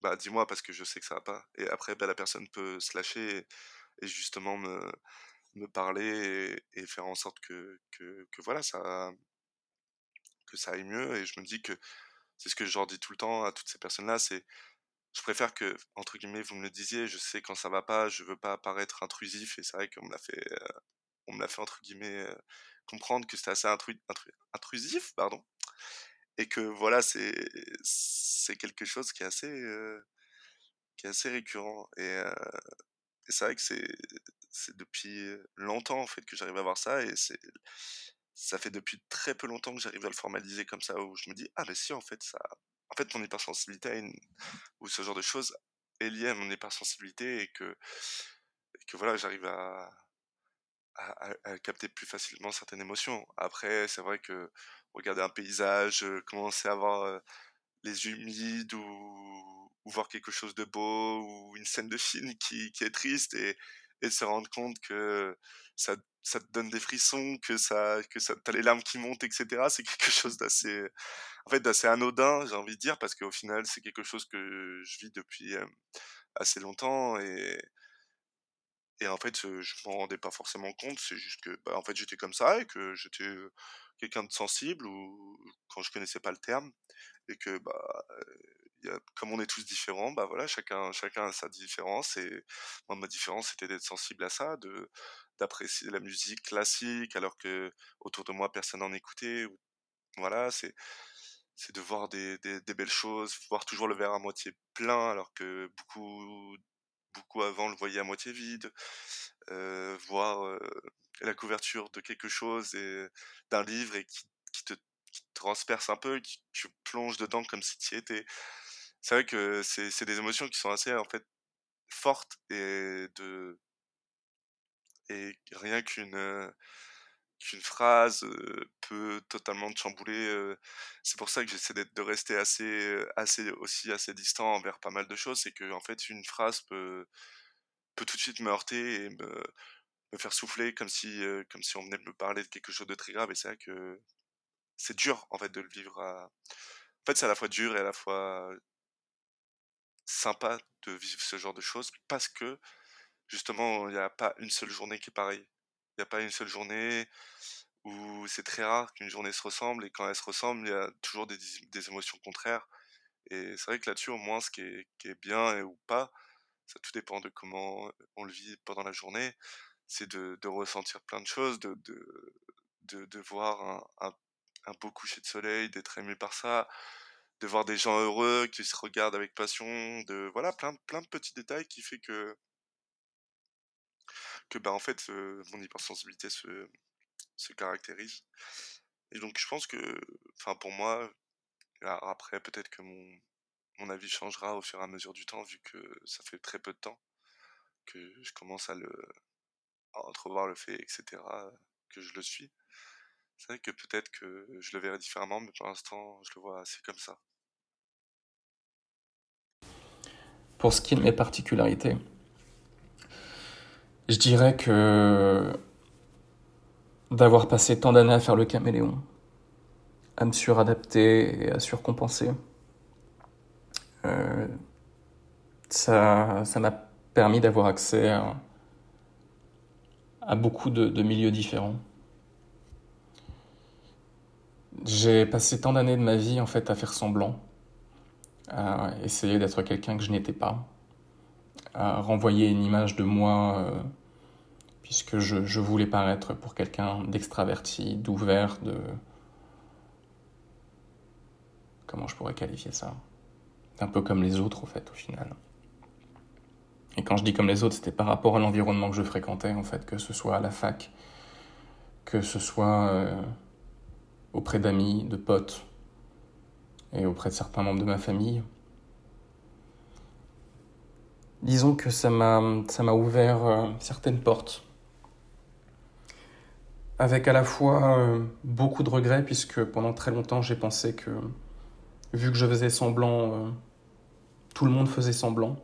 bah dis-moi parce que je sais que ça va pas. Et après bah, la personne peut se lâcher et, justement me me parler et, faire en sorte que, que, que voilà ça que ça aille mieux et je me dis que c'est ce que je leur dis tout le temps à toutes ces personnes là c'est je préfère que, entre guillemets, vous me le disiez, je sais quand ça va pas, je veux pas paraître intrusif, et c'est vrai qu'on me l'a fait, euh, on me l'a fait, entre guillemets, euh, comprendre que c'était assez intrusif, pardon, et que voilà, c'est, quelque chose qui est assez, euh, qui est assez récurrent, et, et c'est vrai que c'est, c'est depuis longtemps, en fait, que j'arrive à voir ça, et c'est, ça fait depuis très peu longtemps que j'arrive à le formaliser comme ça, où je me dis, ah ben si, en fait, ça, en fait, mon hypersensibilité ou ce genre de choses est lié à mon hypersensibilité et que, voilà, j'arrive à, capter plus facilement certaines émotions. Après, c'est vrai que regarder un paysage, euh, commencer à voir euh, les humides ou, voir quelque chose de beau ou une scène de film qui, est triste et se rendre compte que ça, ça te donne des frissons, que ça, que ça, t'as les larmes qui montent, etc. C'est quelque chose d'assez, en fait, d'assez anodin, j'ai envie de dire, parce qu'au final, c'est quelque chose que je vis depuis assez longtemps et, et en fait, je m'en rendais pas forcément compte. C'est juste que, bah, en fait, j'étais comme ça et que j'étais quelqu'un de sensible ou quand je connaissais pas le terme et que, bah, comme on est tous différents, bah voilà, chacun, chacun a sa différence. Et moi, ma différence, c'était d'être sensible à ça, de d'apprécier la musique classique, alors que autour de moi, personne n'en écoutait. Voilà, c'est c'est de voir des, des, belles choses, voir toujours le verre à moitié plein, alors que beaucoup beaucoup avant le voyaient à moitié vide. Euh, voir euh, la couverture de quelque chose et d'un livre et qui, qui te transperce un peu, qui tu plonges dedans comme si tu y étais c'est vrai que c'est des émotions qui sont assez en fait fortes et de et rien qu'une qu'une phrase peut totalement te chambouler. c'est pour ça que j'essaie de rester assez, assez aussi assez distant envers pas mal de choses. C'est que en fait, une phrase peut, peut tout de suite me heurter et me, me faire souffler comme si, comme si on venait de me parler de quelque chose de très grave. Et c'est vrai que c'est dur en fait de le vivre. En fait, c'est à la fois dur et à la fois sympa de vivre ce genre de choses parce que justement, il n'y a pas une seule journée qui est pareille. Il n'y a pas une seule journée où c'est très rare qu'une journée se ressemble et quand elle se ressemble, il y a toujours des, des émotions contraires. Et c'est vrai que là-dessus, au moins, ce qui est, qui est bien ou pas, ça tout dépend de comment on le vit pendant la journée, c'est de, de, ressentir plein de choses, de, de, de voir un, un, un, beau coucher de soleil, d'être ému par ça, de voir des gens heureux qui se regardent avec passion, de voilà plein, plein de petits détails qui fait que que bah en fait mon hypersensibilité se, se caractérise. Et donc je pense que, enfin pour moi, après peut-être que mon, mon avis changera au fur et à mesure du temps vu que ça fait très peu de temps que je commence à le à entrevoir le fait, etc., que je le suis. C'est vrai que peut-être que je le verrai différemment, mais pour l'instant, je le vois assez comme ça. Pour ce qui est de mes particularités, je dirais que d'avoir passé tant d'années à faire le caméléon, à me suradapter et à surcompenser, euh, ça m'a permis d'avoir accès à, beaucoup de, milieux différents. J'ai passé tant d'années de ma vie en fait à faire semblant, à essayer d'être quelqu'un que je n'étais pas, à renvoyer une image de moi euh, puisque je, je, voulais paraître pour quelqu'un d'extraverti, d'ouvert, de... Comment je pourrais qualifier ça? Un peu comme les autres, au fait, au final. Et quand je dis comme les autres, c'était par rapport à l'environnement que je fréquentais, en fait, que ce soit à la fac, que ce soit euh, auprès d'amis, de potes, et auprès de certains membres de ma famille. Disons que ça m'a, ouvert euh, certaines portes avec à la fois euh, beaucoup de regrets, puisque pendant très longtemps j'ai pensé que, vu que je faisais semblant, euh, tout le monde faisait semblant,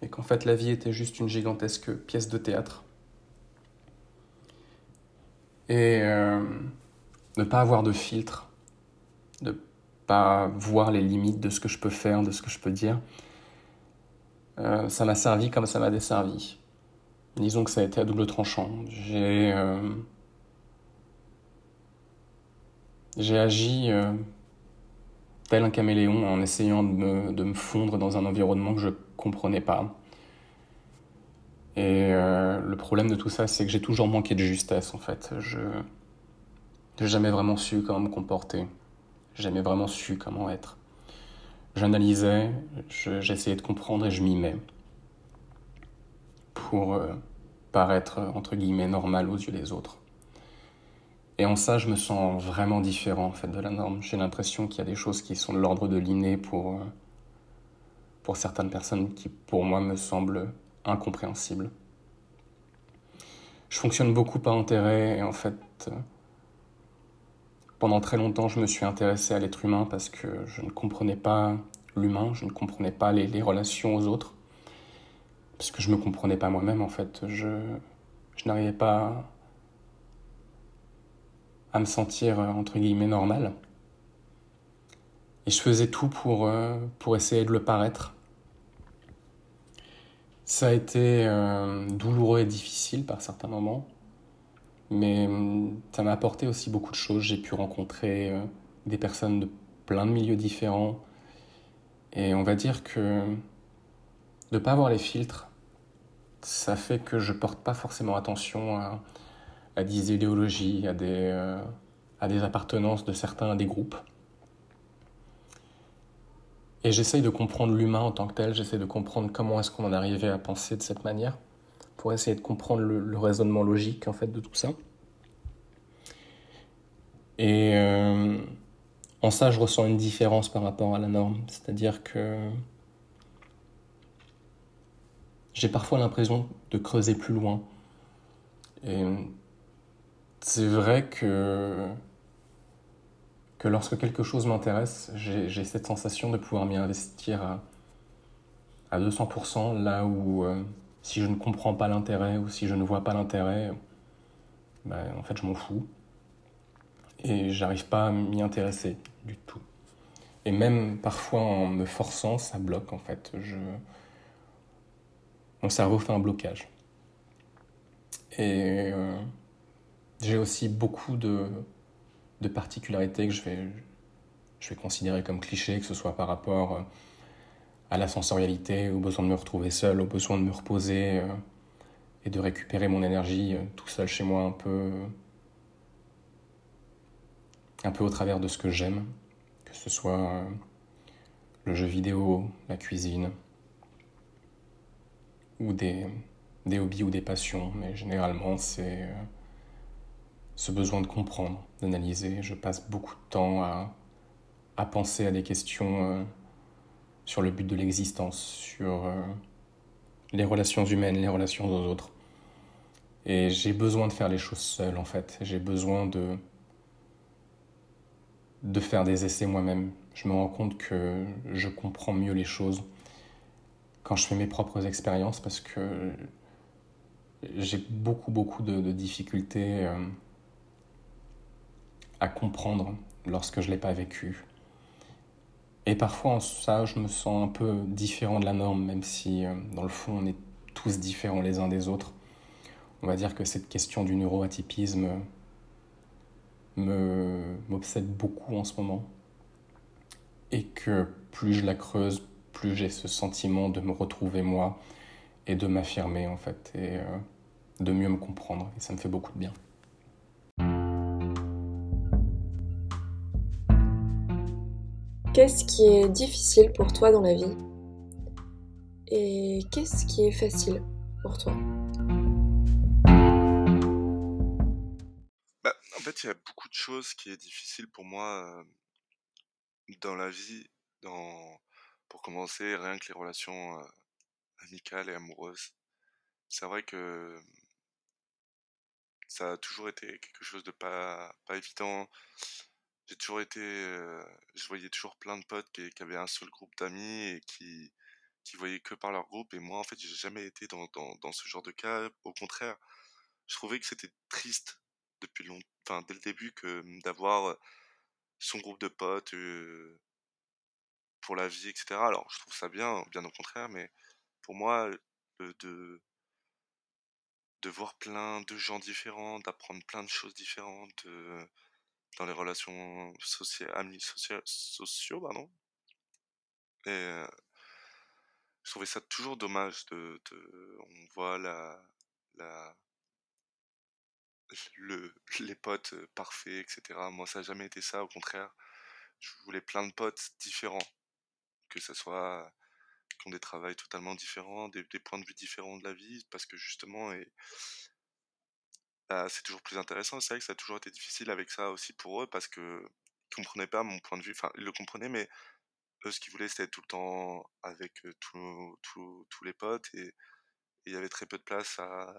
et qu'en fait la vie était juste une gigantesque pièce de théâtre. Et ne pas avoir de filtre, de pas voir les limites de ce que je peux faire, de ce que je peux dire, ça m'a servi comme ça m'a desservi. Disons que ça a été à double tranchant. J'ai J'ai agi euh, tel un caméléon en essayant de me, fondre dans un environnement que je comprenais pas. Et euh, le problème de tout ça, c'est que j'ai toujours manqué de justesse en fait. Je n'ai jamais vraiment su comment me comporter. J'ai jamais vraiment su comment être. J'analysais, j'essayais de comprendre et je m'y mets. Pour euh, paraître entre guillemets normal aux yeux des autres. Et en ça, je me sens vraiment différent en fait de la norme. J'ai l'impression qu'il y a des choses qui sont de l'ordre de l'inné pour, euh, pour certaines personnes qui, pour moi, me semblent incompréhensibles. Je fonctionne beaucoup par intérêt et en fait, euh, pendant très longtemps, je me suis intéressé à l'être humain parce que je ne comprenais pas l'humain, je ne comprenais pas les, relations aux autres, parce que je ne me comprenais pas moi-même en fait. Je, je n'arrivais pas à me sentir euh, entre guillemets normal. Et je faisais tout pour, euh, pour essayer de le paraître. Ça a été euh, douloureux et difficile par certains moments, mais hum, ça m'a apporté aussi beaucoup de choses. J'ai pu rencontrer des personnes de plein de milieux différents. Et on va dire que de ne pas avoir les filtres, ça fait que je porte pas forcément attention à, à des idéologies, à des, euh, à des appartenances de certains des groupes. Et j'essaye de comprendre l'humain en tant que tel, j'essaie de comprendre comment est-ce qu'on en arrivait à penser de cette manière, pour essayer de comprendre le, raisonnement logique en fait de tout ça. Et euh, en ça, je ressens une différence par rapport à la norme, c'est-à-dire que j'ai parfois l'impression de creuser plus loin. Et C'est vrai que, que lorsque quelque chose m'intéresse, j'ai cette sensation de pouvoir m'y investir à, à 200%, là où euh, si je ne comprends pas l'intérêt ou si je ne vois pas l'intérêt, ben, en fait je m'en fous. Et j'arrive pas à m'y intéresser du tout. Et même parfois en me forçant, ça bloque en fait. Je... Mon cerveau fait un blocage. Et euh, j'ai aussi beaucoup de, de, particularités que je vais, je vais considérer comme clichés, que ce soit par rapport euh, à la sensorialité, au besoin de me retrouver seul, au besoin de me reposer euh, et de récupérer mon énergie tout seul chez moi un peu, un peu au travers de ce que j'aime, que ce soit le jeu vidéo, la cuisine ou des, hobbies ou des passions, mais généralement c'est euh, ce besoin de comprendre, d'analyser. Je passe beaucoup de temps à, penser à des questions euh, sur le but de l'existence, sur euh, les relations humaines, les relations aux autres. Et j'ai besoin de faire les choses seul en fait. J'ai besoin de de faire des essais moi-même. Je me rends compte que je comprends mieux les choses quand je fais mes propres expériences parce que j'ai beaucoup, beaucoup de, difficultés euh, à comprendre lorsque je ne l'ai pas vécu. Et parfois, en ça, je me sens un peu différent de la norme, même si, euh, dans le fond, on est tous différents les uns des autres. On va dire que cette question du neuroatypisme m'obsède beaucoup en ce moment. Et que plus je la creuse, plus j'ai ce sentiment de me retrouver moi et de m'affirmer, en fait. Et, euh, de mieux me comprendre et ça me fait beaucoup de bien. Qu'est-ce qui est difficile pour toi dans la vie? Et qu'est-ce qui est facile pour toi? Bah, En fait, il y a beaucoup de choses qui est difficile pour moi euh, dans la vie. Pour commencer, rien que les relations euh, amicales et amoureuses. C'est vrai que ça a toujours été quelque chose de pas évident. J'ai toujours été, euh, je voyais toujours plein de potes qui, avaient un seul groupe d'amis et qui, qui voyaient que par leur groupe. Et moi, en fait, j'ai jamais été dans, dans, dans, ce genre de cas. Au contraire, je trouvais que c'était triste depuis dès le début, que d'avoir son groupe de potes euh, pour la vie, etc. Alors, je trouve ça bien, bien au contraire, mais pour moi, de, de voir plein de gens différents, d'apprendre plein de choses différentes dans les relations sociaux, pardon. Et je trouvais ça toujours dommage de, on voit la, la le, les potes parfaits, etc. Moi, ça n'a jamais été ça. Au contraire, je voulais plein de potes différents, que ce soit qui ont des travails totalement différents, des, points de vue différents de la vie, parce que justement, et, bah, c'est toujours plus intéressant. C'est vrai que ça a toujours été difficile avec ça aussi pour eux, parce que ne comprenaient pas mon point de vue. Enfin, ils le comprenaient, mais eux, ce qu'ils voulaient, c'était être tout le temps avec tous les potes, et il y avait très peu de place à,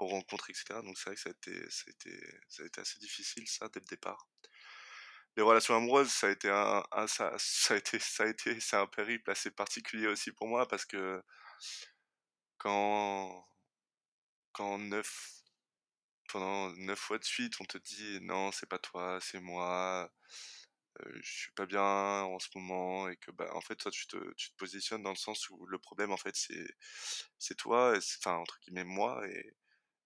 aux rencontres, etc. Donc c'est vrai que ça a, été, ça, a été, ça a été assez difficile, ça, dès le départ les relations amoureuses, ça a été un, ça, a été, ça a été, c'est un périple assez particulier aussi pour moi parce que quand, quand neuf, pendant neuf fois de suite, on te dit non, c'est pas toi, c'est moi, euh, je suis pas bien en ce moment et que bah en fait toi tu te, tu te positionnes dans le sens où le problème en fait c'est toi, enfin entre guillemets moi et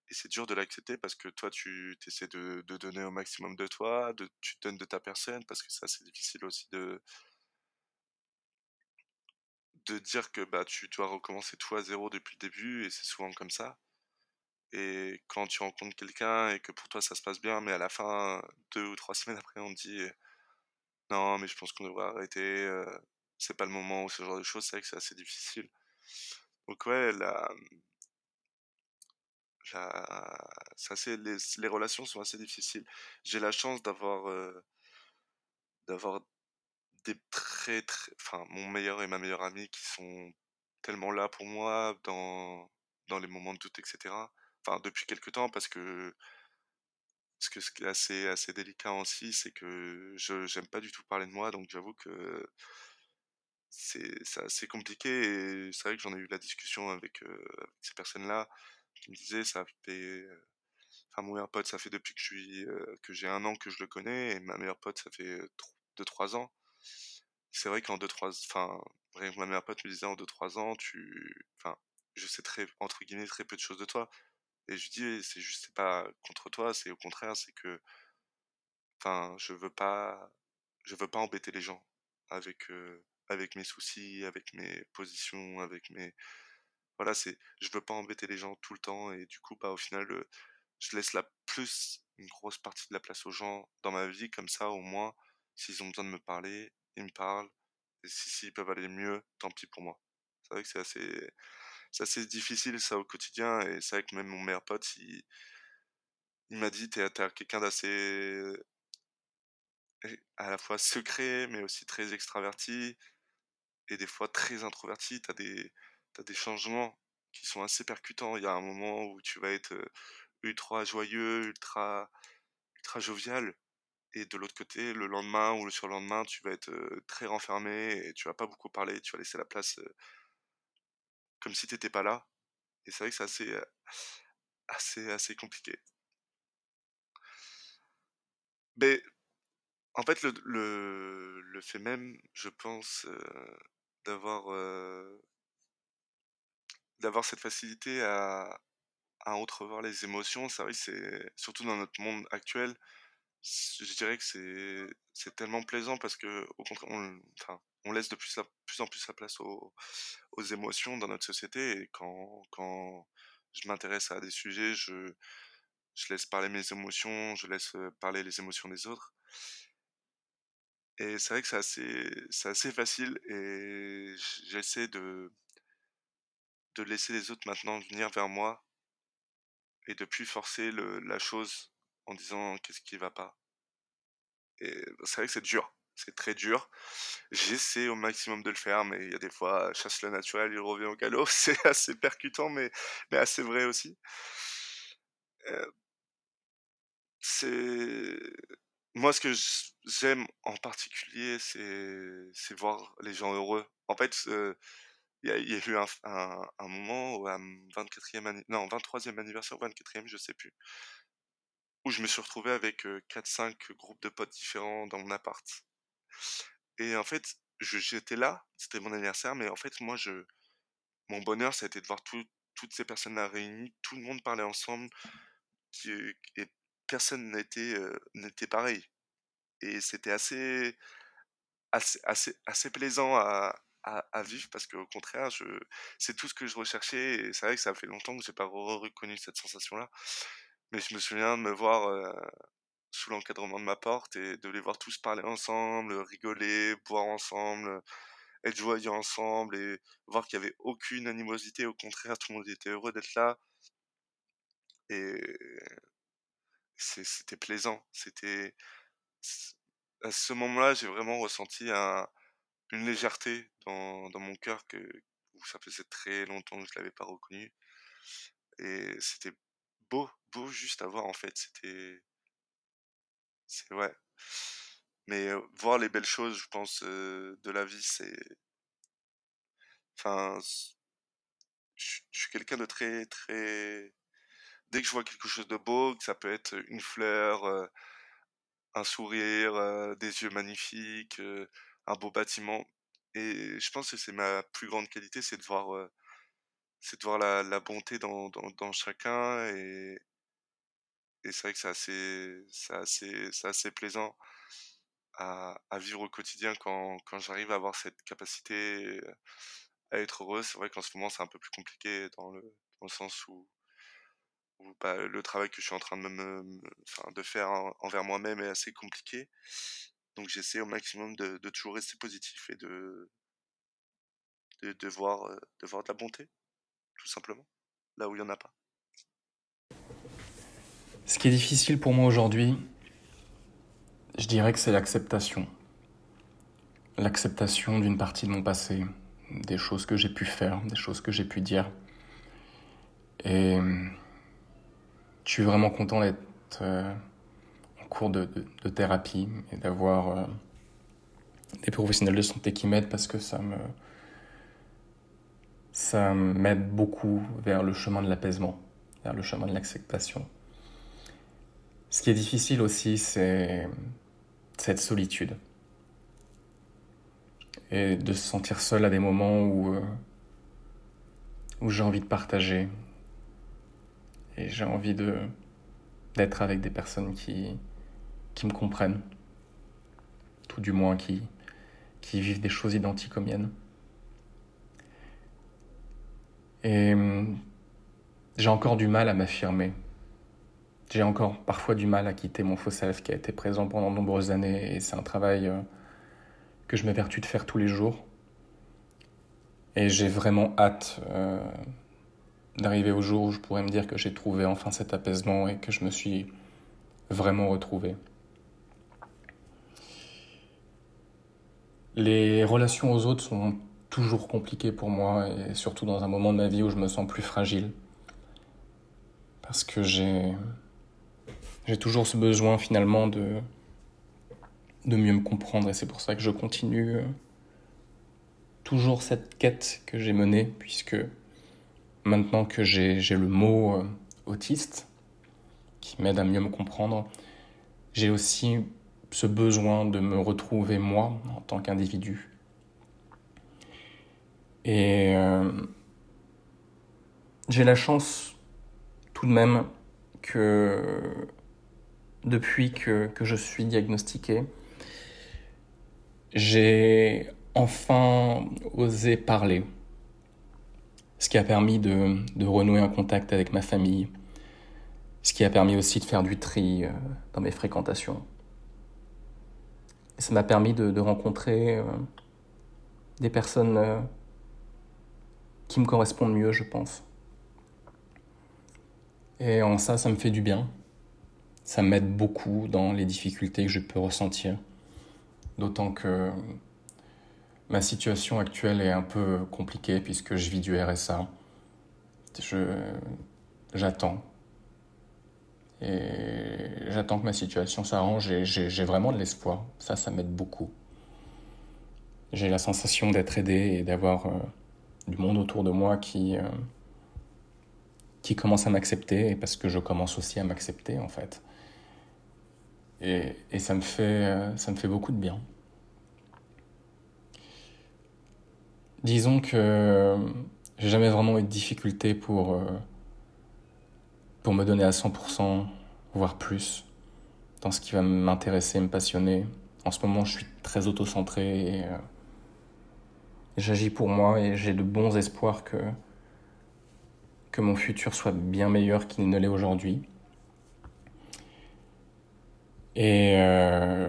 et c'est dur de l'accepter parce que toi tu essaies de, de, donner au maximum de toi, de, tu donnes de ta personne parce que ça c'est difficile aussi de de dire que bah tu dois recommencer tout à zéro depuis le début et c'est souvent comme ça. Et quand tu rencontres quelqu'un et que pour toi ça se passe bien, mais à la fin, deux ou trois semaines après, on te dit non, mais je pense qu'on devrait arrêter, euh, c'est pas le moment ou ce genre de choses, c'est vrai que c'est assez difficile. Donc ouais, la, c'est les, les, relations sont assez difficiles. J'ai la chance d'avoir euh, d'avoir des très très, enfin mon meilleur et ma meilleure amie qui sont tellement là pour moi dans dans les moments de doute, etc. Enfin depuis quelques temps parce que ce, que, qui est assez, assez délicat aussi, c'est que je j'aime pas du tout parler de moi, donc j'avoue que c'est assez compliqué et c'est vrai que j'en ai eu la discussion avec, avec ces personnes-là qui me disaient ça fait enfin mon meilleur pote ça fait depuis que je suis que j'ai un an que je le connais et ma meilleure pote ça fait 2-3 ans. C'est vrai qu'en 2-3 enfin ma meilleure pote me disait en 2-3 ans tu enfin je sais très entre guillemets très peu de choses de toi et je dis c'est juste c'est pas contre toi c'est au contraire c'est que enfin je veux pas je veux pas embêter les gens avec avec mes soucis avec mes positions avec mes voilà c'est je veux pas embêter les gens tout le temps et du coup bah au final je laisse la plus une grosse partie de la place aux gens dans ma vie comme ça au moins s'ils ont besoin de me parler ils me parlent et si s'ils peuvent aller mieux tant pis pour moi. C'est vrai que c'est assez c'est assez difficile ça au quotidien et c'est vrai que même mon meilleur pote il, il m'a dit t'es quelqu'un d'assez à la fois secret mais aussi très extraverti et des fois très introverti. T'as des t'as des changements qui sont assez percutants. Il y a un moment où tu vas être ultra joyeux ultra ultra jovial et de l'autre côté le lendemain ou le surlendemain tu vas être très renfermé et tu vas pas beaucoup parler tu vas laisser la place comme si t'étais pas là. Et c'est vrai que c'est assez assez assez compliqué. Mais en fait, le, le, fait même, je pense, d'avoir d'avoir cette facilité à, à entrevoir les émotions, vrai que c'est surtout dans notre monde actuel, je dirais que c'est c'est tellement plaisant parce que au contraire, on, enfin, on laisse de plus, en plus la place aux, émotions dans notre société et quand quand je m'intéresse à des sujets, je laisse parler mes émotions, je laisse parler les émotions des autres. Et c'est vrai que c'est assez, c'est assez facile et j'essaie de, de laisser les autres maintenant venir vers moi et de plus forcer le, la chose en disant qu'est-ce qui va pas. Et c'est vrai que c'est dur, c'est très dur. J'essaie au maximum de le faire, mais il y a des fois, chasse le naturel, il revient au galop. C'est assez percutant, mais, mais assez vrai aussi. Euh, moi, ce que j'aime en particulier, c'est voir les gens heureux. En fait, il y, a, eu un, un, moment où à 24e non, 23e anniversaire, 24e, je sais plus, où je me suis retrouvé avec 4-5 groupes de potes différents dans mon appart. Et en fait, j'étais là, c'était mon anniversaire, mais en fait, moi, je, mon bonheur, ça a été de voir toutes ces personnes-là réunies, tout le monde parlait ensemble, qui, et personne n'était n'était pareil. Et c'était assez, assez, assez, assez plaisant à, à, vivre parce qu'au contraire, je, c'est tout ce que je recherchais. Et c'est vrai que ça fait longtemps que j'ai pas reconnu cette sensation-là. Mais je me souviens de me voir sous l'encadrement de ma porte et de les voir tous parler ensemble, rigoler, boire ensemble, être joyeux ensemble et voir qu'il n'y avait aucune animosité. Au contraire, tout le monde était heureux d'être là. Et c'était plaisant. C'était à ce moment-là, j'ai vraiment ressenti un, une légèreté dans, mon cœur que ça faisait très longtemps que je l'avais pas reconnu. Et c'était beau, beau juste à voir en fait. C'était, c'est ouais. Mais voir les belles choses, je pense, de la vie, c'est, enfin, je suis quelqu'un de très, très dès que je vois quelque chose de beau, que ça peut être une fleur, un sourire, des yeux magnifiques, un beau bâtiment. Et je pense que c'est ma plus grande qualité, c'est de voir, c'est de voir la, la bonté dans, dans, dans, chacun. Et, et c'est vrai que c'est assez, plaisant à, vivre au quotidien quand, j'arrive à avoir cette capacité à être heureux. C'est vrai qu'en ce moment, c'est un peu plus compliqué dans le, sens où bah, le travail que je suis en train de, faire envers moi-même est assez compliqué. Donc j'essaie au maximum de, toujours rester positif et de, voir, euh, de voir de la bonté, tout simplement, là où il n'y en a pas. Ce qui est difficile pour moi aujourd'hui, je dirais que c'est l'acceptation. L'acceptation d'une partie de mon passé, des choses que j'ai pu faire, des choses que j'ai pu dire. Et je suis vraiment content d'être euh, cours de, thérapie et d'avoir euh, des professionnels de santé qui m'aident parce que ça me ça m'aide beaucoup vers le chemin de l'apaisement, vers le chemin de l'acceptation. Ce qui est difficile aussi, c'est cette solitude. Et de se sentir seul à des moments où, euh, j'ai envie de partager. Et j'ai envie d'être avec des personnes qui, me comprennent. Tout du moins qui, vivent des choses identiques aux miennes. Et hum, j'ai encore du mal à m'affirmer. J'ai encore parfois du mal à quitter mon faux self qui a été présent pendant de nombreuses années et c'est un travail euh, que je m'évertue de faire tous les jours. Et j'ai vraiment hâte euh, d'arriver au jour où je pourrais me dire que j'ai trouvé enfin cet apaisement et que je me suis vraiment retrouvé. Les relations aux autres sont toujours compliqué pour moi et surtout dans un moment de ma vie où je me sens plus fragile. Parce que j'ai j'ai toujours ce besoin finalement de de mieux me comprendre et c'est pour ça que je continue euh, toujours cette quête que j'ai menée puisque maintenant que j'ai le mot euh, autiste qui m'aide à mieux me comprendre, j'ai aussi ce besoin de me retrouver moi en tant qu'individu. Et euh, j'ai la chance tout de même que depuis que, que je suis diagnostiqué, j'ai enfin osé parler. Ce qui a permis de, de, renouer un contact avec ma famille. Ce qui a permis aussi de faire du tri euh, dans mes fréquentations. Ça m'a permis de, de rencontrer euh, des personnes qui me correspondent mieux, je pense. Et en ça, ça me fait du bien. Ça m'aide beaucoup dans les difficultés que je peux ressentir. D'autant que ma situation actuelle est un peu compliquée puisque je vis du RSA. J'attends. Et j'attends que ma situation s'arrange et j'ai, vraiment de l'espoir. Ça, ça m'aide beaucoup. J'ai la sensation d'être aidé et d'avoir... Euh, du monde autour de moi qui, euh, qui commence à m'accepter, parce que je commence aussi à m'accepter en fait. Et, et, ça, me fait, euh, ça me fait beaucoup de bien. Disons que j'ai jamais vraiment eu de difficulté pour, euh, pour me donner à 100%, voire plus, dans ce qui va m'intéresser, me passionner. En ce moment, je suis très auto-centré et J'agis pour moi et j'ai de bons espoirs que, que mon futur soit bien meilleur qu'il ne l'est aujourd'hui. Et euh,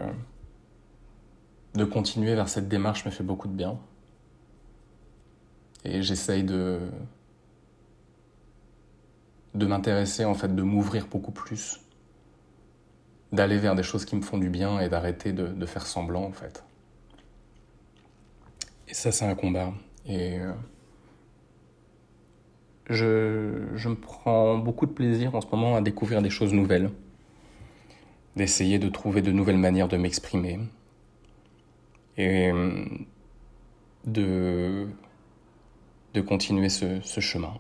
de continuer vers cette démarche me fait beaucoup de bien. Et j'essaye de, de m'intéresser, en fait, de m'ouvrir beaucoup plus, d'aller vers des choses qui me font du bien et d'arrêter de, de faire semblant, en fait. Et ça, c'est un combat. Et euh, je, je me prends beaucoup de plaisir en ce moment à découvrir des choses nouvelles, d'essayer de trouver de nouvelles manières de m'exprimer et euh, de, de continuer ce, chemin.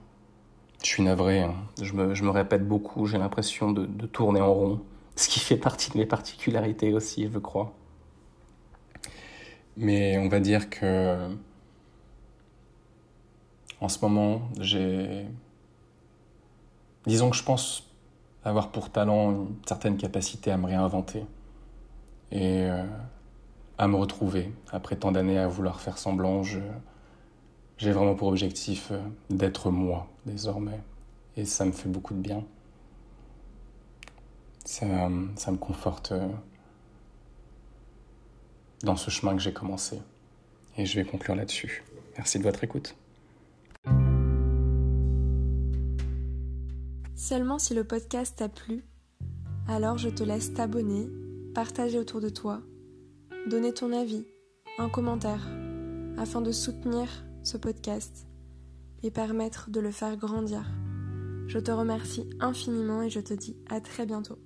Je suis navré, hein. je, me, je, me, répète beaucoup, j'ai l'impression de, de tourner en rond, ce qui fait partie de mes particularités aussi, je crois. Mais on va dire que en ce moment, j'ai. Disons que je pense avoir pour talent une certaine capacité à me réinventer et euh, à me retrouver. Après tant d'années à vouloir faire semblant, j'ai vraiment pour objectif euh, d'être moi désormais. Et ça me fait beaucoup de bien. Ça, ça me conforte euh, dans ce chemin que j'ai commencé. Et je vais conclure là-dessus. Merci de votre écoute. Seulement si le podcast t'a plu, alors je te laisse t'abonner, partager autour de toi, donner ton avis, un commentaire, afin de soutenir ce podcast et permettre de le faire grandir. Je te remercie infiniment et je te dis à très bientôt.